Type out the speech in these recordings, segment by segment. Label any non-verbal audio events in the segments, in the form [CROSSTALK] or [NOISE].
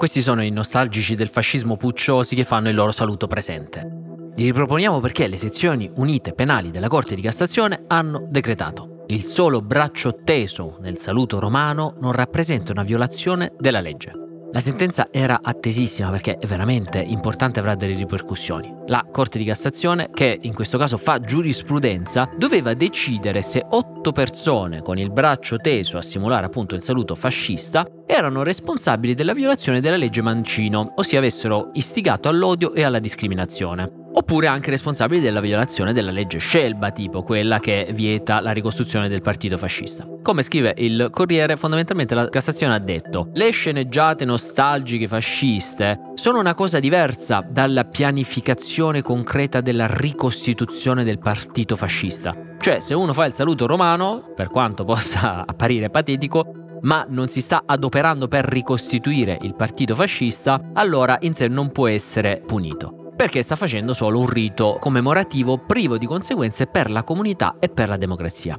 Questi sono i nostalgici del fascismo pucciosi che fanno il loro saluto presente. Li riproponiamo perché le sezioni unite penali della Corte di Cassazione hanno decretato il solo braccio teso nel saluto romano non rappresenta una violazione della legge. La sentenza era attesissima perché è veramente importante avrà delle ripercussioni. La Corte di Cassazione, che in questo caso fa giurisprudenza, doveva decidere se otto persone con il braccio teso a simulare appunto il saluto fascista erano responsabili della violazione della legge Mancino, ossia avessero istigato all'odio e alla discriminazione oppure anche responsabili della violazione della legge Scelba, tipo quella che vieta la ricostruzione del partito fascista. Come scrive il Corriere, fondamentalmente la Cassazione ha detto: le sceneggiate nostalgiche fasciste sono una cosa diversa dalla pianificazione concreta della ricostituzione del partito fascista. Cioè, se uno fa il saluto romano, per quanto possa [LAUGHS] apparire patetico, ma non si sta adoperando per ricostituire il partito fascista, allora in sé non può essere punito perché sta facendo solo un rito commemorativo privo di conseguenze per la comunità e per la democrazia.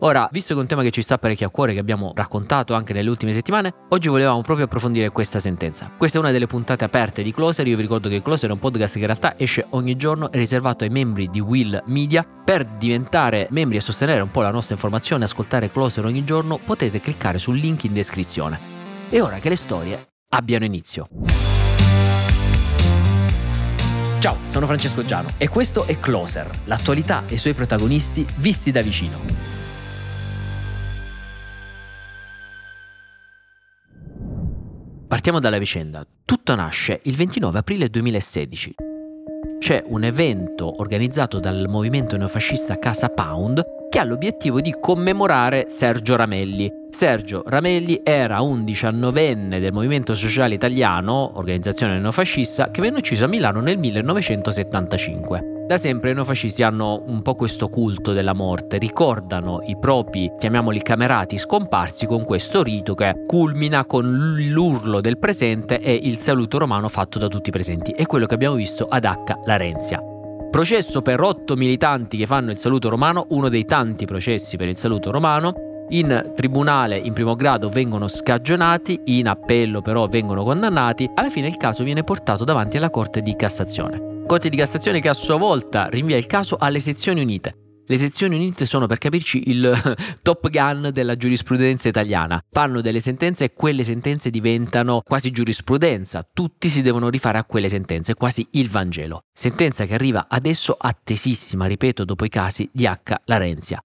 Ora, visto che è un tema che ci sta parecchio a cuore, che abbiamo raccontato anche nelle ultime settimane, oggi volevamo proprio approfondire questa sentenza. Questa è una delle puntate aperte di Closer, io vi ricordo che Closer è un podcast che in realtà esce ogni giorno, è riservato ai membri di Will Media. Per diventare membri e sostenere un po' la nostra informazione, ascoltare Closer ogni giorno, potete cliccare sul link in descrizione. E ora che le storie abbiano inizio. Ciao, sono Francesco Giano e questo è Closer, l'attualità e i suoi protagonisti visti da vicino. Partiamo dalla vicenda. Tutto nasce il 29 aprile 2016. C'è un evento organizzato dal movimento neofascista Casa Pound che ha l'obiettivo di commemorare Sergio Ramelli. Sergio Ramelli era un diciannovenne del Movimento Sociale Italiano, organizzazione neofascista, che venne ucciso a Milano nel 1975. Da sempre i neofascisti hanno un po' questo culto della morte, ricordano i propri, chiamiamoli camerati, scomparsi con questo rito che culmina con l'urlo del presente e il saluto romano fatto da tutti i presenti. È quello che abbiamo visto ad H. Larenzia. Processo per otto militanti che fanno il saluto romano, uno dei tanti processi per il saluto romano. In tribunale in primo grado vengono scagionati, in appello però vengono condannati. Alla fine il caso viene portato davanti alla Corte di Cassazione. Corte di Cassazione che a sua volta rinvia il caso alle sezioni unite. Le sezioni unite sono, per capirci, il [LAUGHS] top gun della giurisprudenza italiana. Fanno delle sentenze e quelle sentenze diventano quasi giurisprudenza. Tutti si devono rifare a quelle sentenze, quasi il Vangelo. Sentenza che arriva adesso attesissima, ripeto, dopo i casi di H. Larenzia.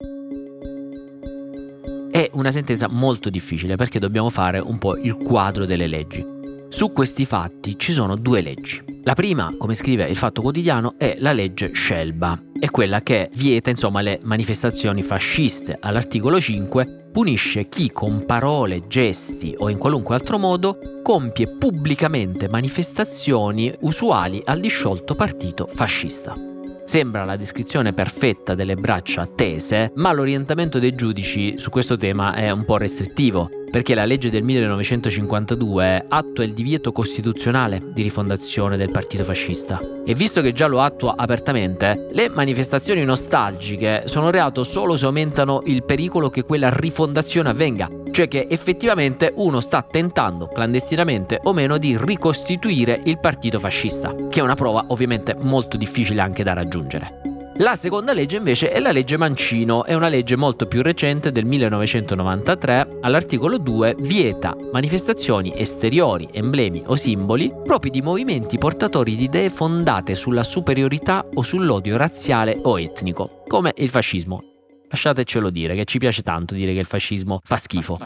È una sentenza molto difficile perché dobbiamo fare un po' il quadro delle leggi. Su questi fatti ci sono due leggi. La prima, come scrive il Fatto Quotidiano, è la legge Scelba, è quella che vieta insomma le manifestazioni fasciste. All'articolo 5 punisce chi con parole, gesti o in qualunque altro modo compie pubblicamente manifestazioni usuali al disciolto partito fascista. Sembra la descrizione perfetta delle braccia tese, ma l'orientamento dei giudici su questo tema è un po' restrittivo perché la legge del 1952 attua il divieto costituzionale di rifondazione del partito fascista. E visto che già lo attua apertamente, le manifestazioni nostalgiche sono reato solo se aumentano il pericolo che quella rifondazione avvenga, cioè che effettivamente uno sta tentando, clandestinamente o meno, di ricostituire il partito fascista, che è una prova ovviamente molto difficile anche da raggiungere. La seconda legge invece è la legge Mancino, è una legge molto più recente del 1993, all'articolo 2 vieta manifestazioni esteriori, emblemi o simboli propri di movimenti portatori di idee fondate sulla superiorità o sull'odio razziale o etnico, come il fascismo Lasciatecelo dire, che ci piace tanto dire che il fascismo fa schifo.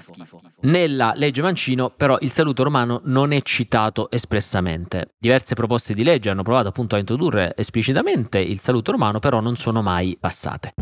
Nella legge Mancino, però, il saluto romano non è citato espressamente. Diverse proposte di legge hanno provato appunto a introdurre esplicitamente il saluto romano, però non sono mai passate.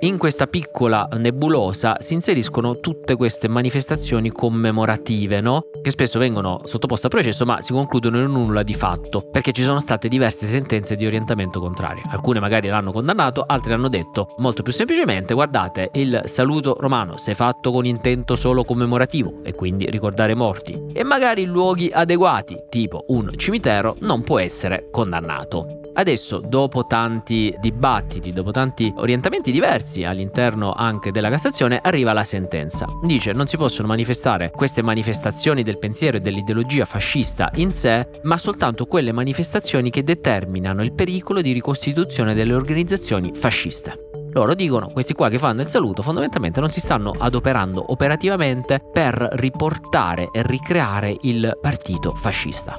In questa piccola nebulosa si inseriscono tutte queste manifestazioni commemorative, no? Che spesso vengono sottoposte a processo ma si concludono in nulla di fatto, perché ci sono state diverse sentenze di orientamento contrario. Alcune magari l'hanno condannato, altre hanno detto molto più semplicemente, guardate, il saluto romano se fatto con intento solo commemorativo e quindi ricordare morti e magari in luoghi adeguati, tipo un cimitero, non può essere condannato. Adesso, dopo tanti dibattiti, dopo tanti orientamenti diversi all'interno anche della Cassazione, arriva la sentenza. Dice non si possono manifestare queste manifestazioni del pensiero e dell'ideologia fascista in sé, ma soltanto quelle manifestazioni che determinano il pericolo di ricostituzione delle organizzazioni fasciste. Loro dicono, questi qua che fanno il saluto, fondamentalmente non si stanno adoperando operativamente per riportare e ricreare il partito fascista.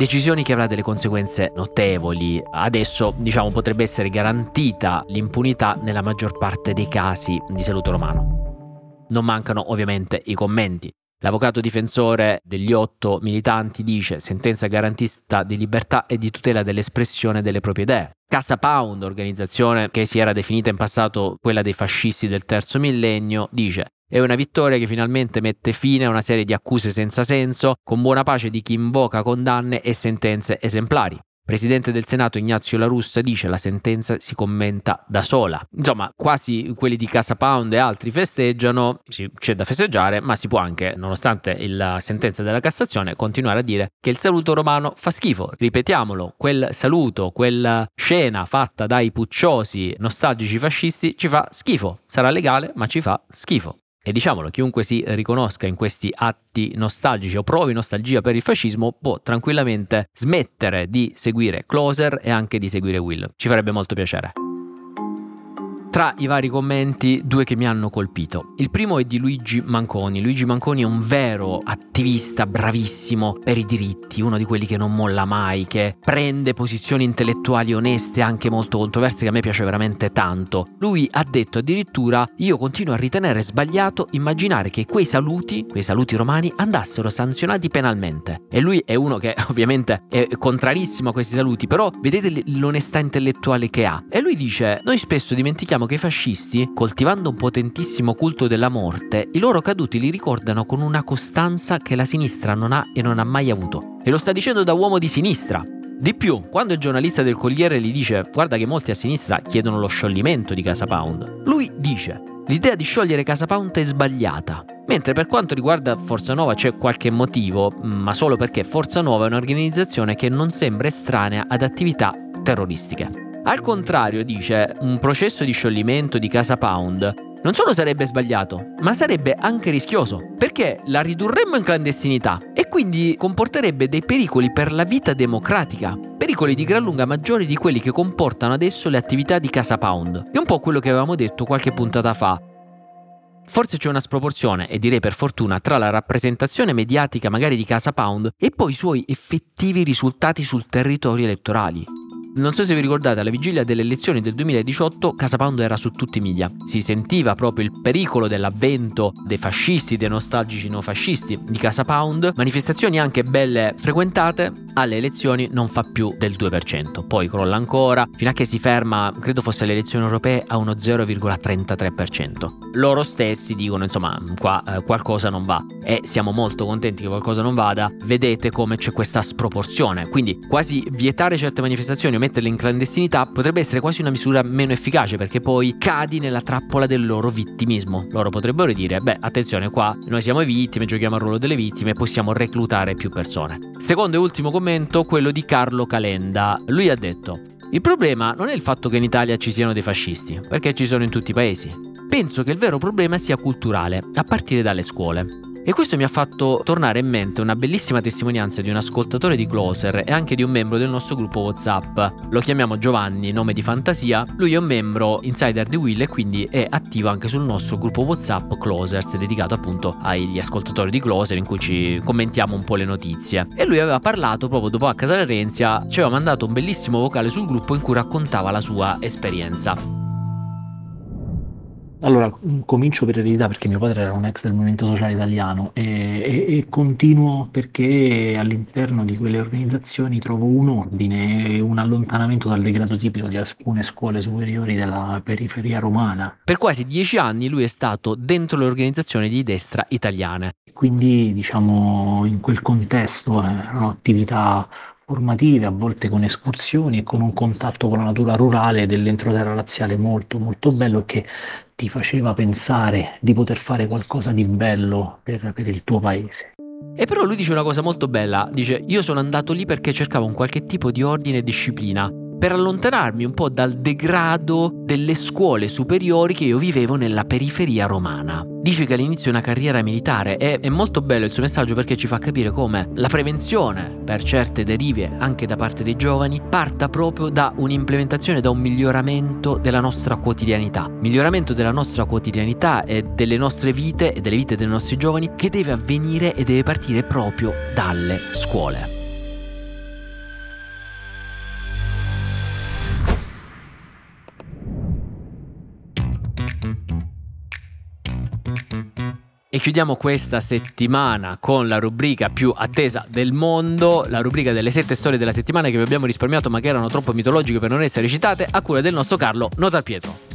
Decisioni che avrà delle conseguenze notevoli. Adesso, diciamo, potrebbe essere garantita l'impunità nella maggior parte dei casi di saluto romano. Non mancano ovviamente i commenti. L'avvocato difensore degli otto militanti dice sentenza garantista di libertà e di tutela dell'espressione delle proprie idee. Casa Pound, organizzazione che si era definita in passato quella dei fascisti del terzo millennio, dice è una vittoria che finalmente mette fine a una serie di accuse senza senso, con buona pace di chi invoca condanne e sentenze esemplari. Presidente del Senato Ignazio La Russa dice la sentenza si commenta da sola. Insomma, quasi quelli di Casa Pound e altri festeggiano, sì, c'è da festeggiare, ma si può anche, nonostante la sentenza della Cassazione, continuare a dire che il saluto romano fa schifo. Ripetiamolo, quel saluto, quella scena fatta dai pucciosi nostalgici fascisti ci fa schifo. Sarà legale, ma ci fa schifo. E diciamolo, chiunque si riconosca in questi atti nostalgici o provi nostalgia per il fascismo può tranquillamente smettere di seguire Closer e anche di seguire Will. Ci farebbe molto piacere. Tra i vari commenti, due che mi hanno colpito. Il primo è di Luigi Manconi. Luigi Manconi è un vero attivista bravissimo per i diritti, uno di quelli che non molla mai, che prende posizioni intellettuali oneste, anche molto controverse, che a me piace veramente tanto. Lui ha detto addirittura: Io continuo a ritenere sbagliato immaginare che quei saluti, quei saluti romani, andassero sanzionati penalmente. E lui è uno che [LAUGHS] ovviamente è contrarissimo a questi saluti, però vedete l'onestà intellettuale che ha. E lui dice: Noi spesso dimentichiamo Sappiamo che i fascisti, coltivando un potentissimo culto della morte, i loro caduti li ricordano con una costanza che la sinistra non ha e non ha mai avuto. E lo sta dicendo da uomo di sinistra. Di più, quando il giornalista del Corriere gli dice guarda che molti a sinistra chiedono lo scioglimento di Casa Pound, lui dice l'idea di sciogliere Casa Pound è sbagliata. Mentre per quanto riguarda Forza Nuova c'è qualche motivo, ma solo perché Forza Nuova è un'organizzazione che non sembra estranea ad attività terroristiche. Al contrario, dice, un processo di scioglimento di Casa Pound non solo sarebbe sbagliato, ma sarebbe anche rischioso, perché la ridurremmo in clandestinità e quindi comporterebbe dei pericoli per la vita democratica, pericoli di gran lunga maggiori di quelli che comportano adesso le attività di Casa Pound. È un po' quello che avevamo detto qualche puntata fa. Forse c'è una sproporzione, e direi per fortuna, tra la rappresentazione mediatica magari di Casa Pound e poi i suoi effettivi risultati sul territorio elettorali. Non so se vi ricordate, alla vigilia delle elezioni del 2018 Casa Pound era su tutti i media. Si sentiva proprio il pericolo dell'avvento dei fascisti, dei nostalgici neofascisti di Casa Pound. Manifestazioni anche belle frequentate, alle elezioni non fa più del 2%. Poi crolla ancora, fino a che si ferma, credo fosse alle elezioni europee, a uno 0,33%. Loro stessi dicono, insomma, qua eh, qualcosa non va. E siamo molto contenti che qualcosa non vada. Vedete come c'è questa sproporzione. Quindi quasi vietare certe manifestazioni metterle in clandestinità potrebbe essere quasi una misura meno efficace perché poi cadi nella trappola del loro vittimismo. Loro potrebbero dire, beh, attenzione qua, noi siamo vittime, giochiamo al ruolo delle vittime e possiamo reclutare più persone. Secondo e ultimo commento, quello di Carlo Calenda. Lui ha detto, il problema non è il fatto che in Italia ci siano dei fascisti, perché ci sono in tutti i paesi. Penso che il vero problema sia culturale, a partire dalle scuole. E questo mi ha fatto tornare in mente una bellissima testimonianza di un ascoltatore di Closer e anche di un membro del nostro gruppo WhatsApp. Lo chiamiamo Giovanni, nome di fantasia. Lui è un membro insider di Will e quindi è attivo anche sul nostro gruppo WhatsApp Closers, dedicato appunto agli ascoltatori di Closer in cui ci commentiamo un po' le notizie. E lui aveva parlato proprio dopo a Casale Renzia, ci aveva mandato un bellissimo vocale sul gruppo in cui raccontava la sua esperienza. Allora, comincio per eredità perché mio padre era un ex del Movimento Sociale Italiano e, e- e continuo perché all'interno di quelle organizzazioni trovo un ordine e un allontanamento dal degrado tipico di alcune scuole superiori della periferia romana. Per quasi dieci anni lui è stato dentro le organizzazioni di destra italiane. Quindi, diciamo, in quel contesto erano attività formative, a volte con escursioni e con un contatto con la natura rurale dell'entroterra razziale molto molto bello che ti faceva pensare di poter fare qualcosa di bello per, per il tuo paese. E però lui dice una cosa molto bella, dice io sono andato lì perché cercavo un qualche tipo di ordine e disciplina per allontanarmi un po' dal degrado delle scuole superiori che io vivevo nella periferia romana. Dice che all'inizio è una carriera militare e è molto bello il suo messaggio perché ci fa capire come la prevenzione per certe derive anche da parte dei giovani parta proprio da un'implementazione, da un miglioramento della nostra quotidianità. Miglioramento della nostra quotidianità e delle nostre vite e delle vite dei nostri giovani che deve avvenire e deve partire proprio dalle scuole. Chiudiamo questa settimana con la rubrica più attesa del mondo, la rubrica delle sette storie della settimana che vi abbiamo risparmiato ma che erano troppo mitologiche per non essere citate, a cura del nostro Carlo Notar Pietro.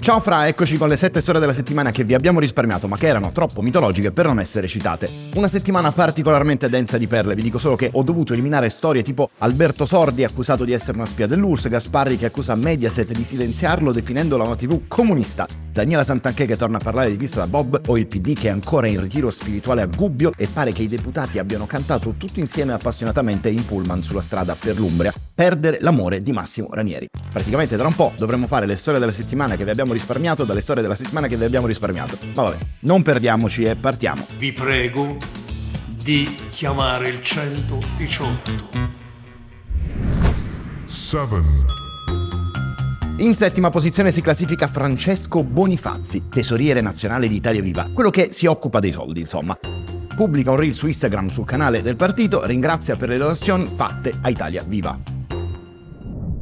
Ciao Fra, eccoci con le sette storie della settimana che vi abbiamo risparmiato ma che erano troppo mitologiche per non essere citate. Una settimana particolarmente densa di perle, vi dico solo che ho dovuto eliminare storie tipo Alberto Sordi accusato di essere una spia dell'URSS, Gasparri che accusa Mediaset di silenziarlo definendola una tv comunista, Daniela Santanchè che torna a parlare di Pista da Bob o il PD che è ancora in ritiro spirituale a Gubbio e pare che i deputati abbiano cantato tutti insieme appassionatamente in pullman sulla strada per l'Umbria. Perdere l'amore di Massimo Ranieri. Praticamente tra un po' dovremmo fare le storie della settimana che vi abbiamo risparmiato dalle storie della settimana che vi abbiamo risparmiato. Ma vabbè, non perdiamoci e partiamo. Vi prego di chiamare il 118. 7 in settima posizione si classifica Francesco Bonifazzi, tesoriere nazionale di Italia Viva, quello che si occupa dei soldi, insomma. Pubblica un reel su Instagram sul canale del partito, ringrazia per le donazioni fatte a Italia Viva.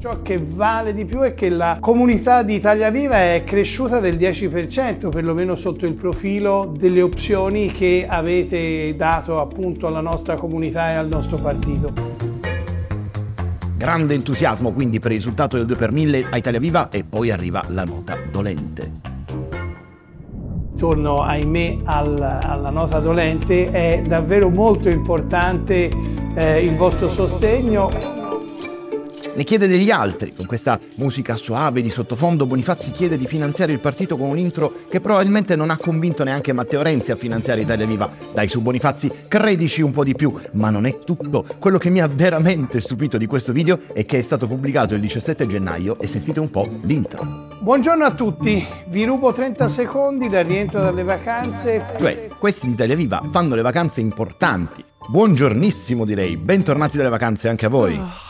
Ciò che vale di più è che la comunità di Italia Viva è cresciuta del 10%, perlomeno sotto il profilo delle opzioni che avete dato appunto alla nostra comunità e al nostro partito. Grande entusiasmo quindi per il risultato del 2 per 1000 a Italia Viva e poi arriva la nota dolente. Torno ahimè al, alla nota dolente, è davvero molto importante eh, il vostro sostegno ne chiede degli altri. Con questa musica suave di sottofondo Bonifazzi chiede di finanziare il partito con un intro che probabilmente non ha convinto neanche Matteo Renzi a finanziare Italia Viva. Dai su Bonifazzi, credici un po' di più, ma non è tutto. Quello che mi ha veramente stupito di questo video è che è stato pubblicato il 17 gennaio e sentite un po' l'intro. Buongiorno a tutti, vi rubo 30 secondi dal rientro dalle vacanze. Cioè, questi di Italia Viva fanno le vacanze importanti. Buongiornissimo direi, bentornati dalle vacanze anche a voi.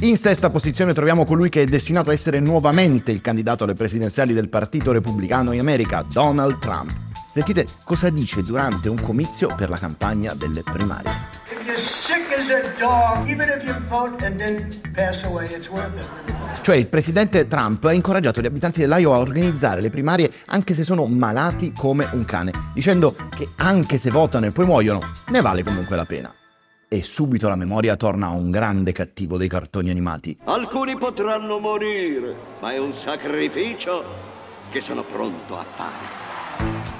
In sesta posizione troviamo colui che è destinato a essere nuovamente il candidato alle presidenziali del Partito Repubblicano in America, Donald Trump. Sentite cosa dice durante un comizio per la campagna delle primarie. Cioè il presidente Trump ha incoraggiato gli abitanti dell'Iowa a organizzare le primarie anche se sono malati come un cane, dicendo che anche se votano e poi muoiono, ne vale comunque la pena. E subito la memoria torna a un grande cattivo dei cartoni animati. Alcuni potranno morire, ma è un sacrificio che sono pronto a fare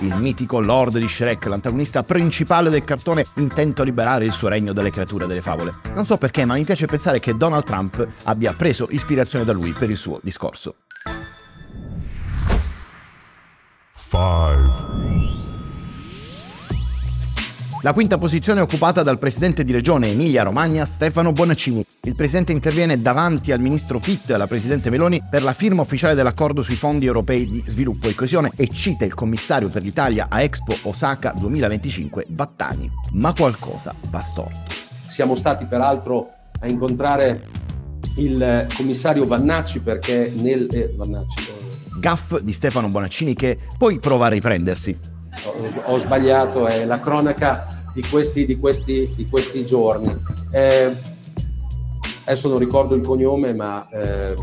il mitico Lord di Shrek, l'antagonista principale del cartone intento a liberare il suo regno dalle creature delle favole. Non so perché, ma mi piace pensare che Donald Trump abbia preso ispirazione da lui per il suo discorso. 5 la quinta posizione è occupata dal presidente di regione Emilia-Romagna Stefano Bonaccini. Il presidente interviene davanti al ministro Fitt e alla presidente Meloni per la firma ufficiale dell'accordo sui fondi europei di sviluppo e coesione e cita il commissario per l'Italia a Expo Osaka 2025 Vattani. Ma qualcosa va storto. Siamo stati peraltro a incontrare il commissario Vannacci perché nel... Eh, Vannacci, Gaff di Stefano Bonaccini che poi prova a riprendersi ho sbagliato, è la cronaca di questi, di questi, di questi giorni. Eh, adesso non ricordo il cognome, ma... Eh...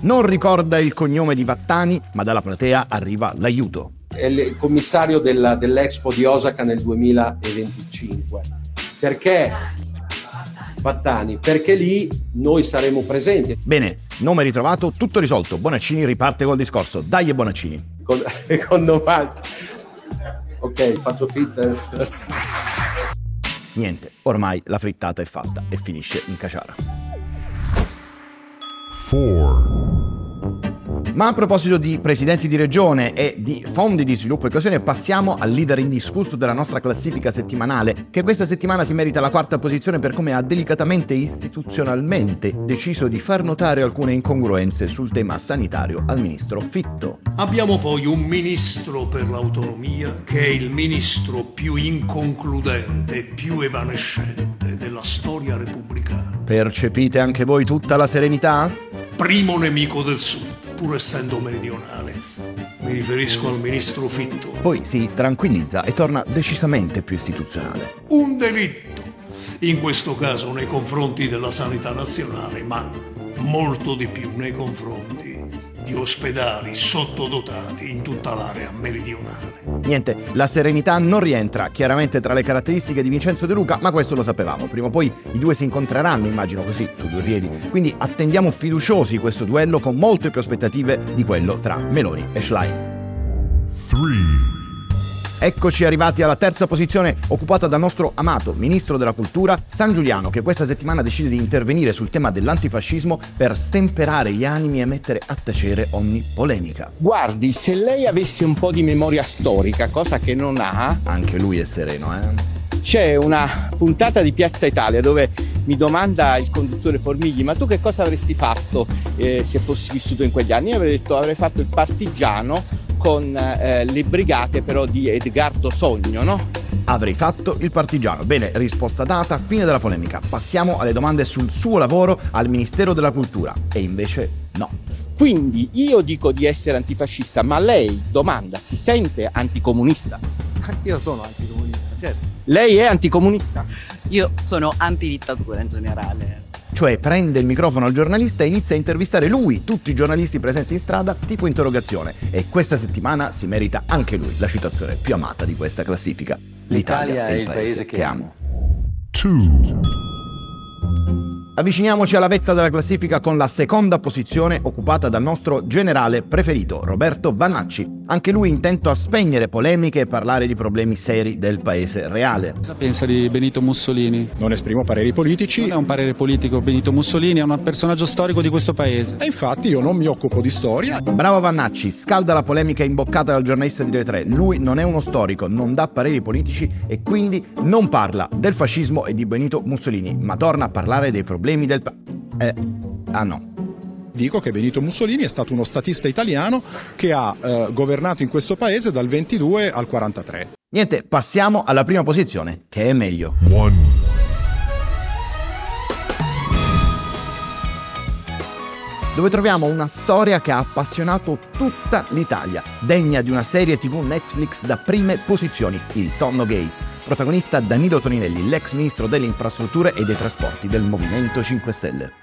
Non ricorda il cognome di Vattani, ma dalla platea arriva l'aiuto. È il commissario della, dell'Expo di Osaka nel 2025. Perché Vattani? Perché lì noi saremo presenti. Bene, nome ritrovato, tutto risolto. Bonaccini riparte col discorso. Dai Bonaccini. Con, con 90 ok, faccio fit. Niente, ormai la frittata è fatta e finisce in caciara. 4 Ma a proposito di presidenti di regione e di fondi di sviluppo e coesione, passiamo al leader indiscusso della nostra classifica settimanale, che questa settimana si merita la quarta posizione per come ha delicatamente e istituzionalmente deciso di far notare alcune incongruenze sul tema sanitario al ministro Fitto. Abbiamo poi un ministro per l'autonomia che è il ministro più inconcludente e più evanescente della storia repubblicana. Percepite anche voi tutta la serenità? Primo nemico del Sud, pur essendo meridionale. Mi riferisco al ministro Fitto. Poi si tranquillizza e torna decisamente più istituzionale. Un delitto, in questo caso nei confronti della sanità nazionale, ma molto di più nei confronti di ospedali sottodotati in tutta l'area meridionale. Niente, la serenità non rientra chiaramente tra le caratteristiche di Vincenzo De Luca, ma questo lo sapevamo. Prima o poi i due si incontreranno, immagino così, su due piedi. Quindi attendiamo fiduciosi questo duello con molte più aspettative di quello tra Meloni e Schlein. 3 Eccoci arrivati alla terza posizione occupata dal nostro amato ministro della cultura San Giuliano che questa settimana decide di intervenire sul tema dell'antifascismo per stemperare gli animi e mettere a tacere ogni polemica. Guardi, se lei avesse un po' di memoria storica, cosa che non ha... Anche lui è sereno, eh? C'è una puntata di Piazza Italia dove mi domanda il conduttore Formigli, ma tu che cosa avresti fatto eh, se fossi vissuto in quegli anni? Io avrei detto avrei fatto il partigiano con eh, le brigate però di Edgardo Sogno, no? Avrei fatto il partigiano. Bene, risposta data, fine della polemica. Passiamo alle domande sul suo lavoro al Ministero della Cultura. E invece no. Quindi io dico di essere antifascista, ma lei domanda, si sente anticomunista? [LAUGHS] Io sono anticomunista, certo. Lei è anticomunista? Io sono antidittatura in generale cioè prende il microfono al giornalista e inizia a intervistare lui, tutti i giornalisti presenti in strada, tipo interrogazione. E questa settimana si merita anche lui la citazione più amata di questa classifica. L'Italia, L'Italia è il paese, paese che, che amo. Two. Avviciniamoci alla vetta della classifica con la seconda posizione occupata dal nostro generale preferito, Roberto Vannacci. Anche lui intento a spegnere polemiche e parlare di problemi seri del paese reale. Cosa pensa di Benito Mussolini? Non esprimo pareri politici. Non è un parere politico, Benito Mussolini è un personaggio storico di questo paese. E infatti io non mi occupo di storia. Bravo Vannacci, scalda la polemica imboccata dal giornalista di Re 3. Lui non è uno storico, non dà pareri politici e quindi non parla del fascismo e di Benito Mussolini, ma torna a parlare dei problemi problemi del... Pa- eh, ah no. Dico che Benito Mussolini è stato uno statista italiano che ha eh, governato in questo paese dal 22 al 43. Niente, passiamo alla prima posizione, che è meglio. One. dove troviamo una storia che ha appassionato tutta l'Italia, degna di una serie tv Netflix da prime posizioni, il Tonno Gate. Protagonista Danilo Toninelli, l'ex ministro delle infrastrutture e dei trasporti del Movimento 5 Stelle.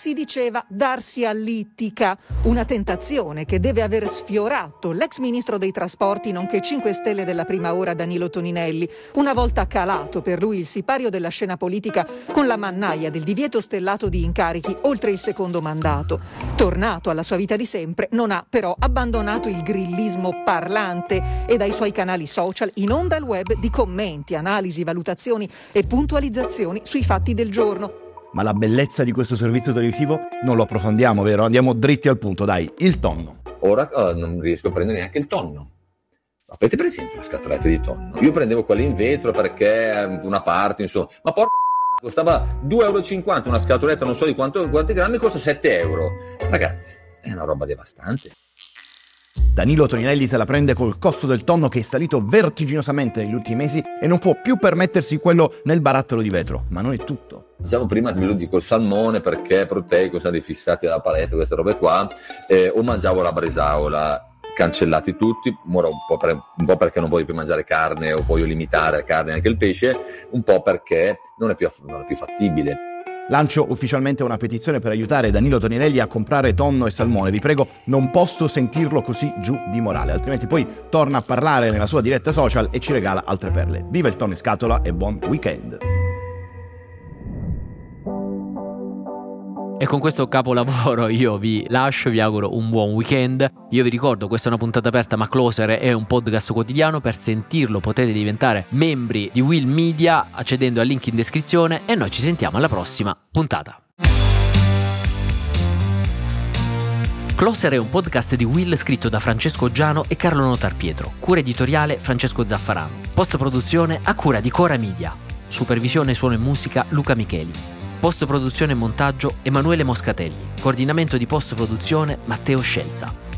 Si diceva darsi all'ittica, una tentazione che deve aver sfiorato l'ex ministro dei trasporti nonché 5 Stelle della prima ora Danilo Toninelli, una volta calato per lui il sipario della scena politica con la mannaia del divieto stellato di incarichi oltre il secondo mandato. Tornato alla sua vita di sempre, non ha però abbandonato il grillismo parlante e dai suoi canali social in onda al web di commenti, analisi, valutazioni e puntualizzazioni sui fatti del giorno ma la bellezza di questo servizio televisivo non lo approfondiamo, vero? Andiamo dritti al punto, dai, il tonno. Ora uh, non riesco a prendere neanche il tonno. Avete per esempio la scatoletta di tonno? Io prendevo quelle in vetro perché ehm, una parte, insomma, ma porca costava 2,50 euro una scatoletta, non so di quanto, quanti grammi, costa 7 euro. Ragazzi, è una roba devastante. Danilo Toninelli se la prende col costo del tonno che è salito vertiginosamente negli ultimi mesi e non può più permettersi quello nel barattolo di vetro, ma non è tutto. Diciamo prima me lo dico il salmone perché è proteico, siamo fissati dalla palestra, queste robe qua, eh, o mangiavo la bresaola, cancellati tutti, un po, per, un po', perché non voglio più mangiare carne o voglio limitare la carne e anche il pesce, un po' perché non è più, non è più fattibile. Lancio ufficialmente una petizione per aiutare Danilo Toninelli a comprare tonno e salmone. Vi prego, non posso sentirlo così giù di morale, altrimenti poi torna a parlare nella sua diretta social e ci regala altre perle. Viva il tonno in scatola e buon weekend! E con questo capolavoro [LAUGHS] io vi lascio, vi auguro un buon weekend. Io vi ricordo, questa è una puntata aperta, ma Closer è un podcast quotidiano. Per sentirlo potete diventare membri di Will Media accedendo al link in descrizione e noi ci sentiamo alla prossima puntata. Closer è un podcast di Will scritto da Francesco Giano e Carlo Notar Pietro, cura editoriale Francesco Zaffarano, post produzione a cura di Cora Media, supervisione suono e musica Luca Micheli. Post produzione e montaggio Emanuele Moscatelli. Coordinamento di post produzione Matteo Scelza.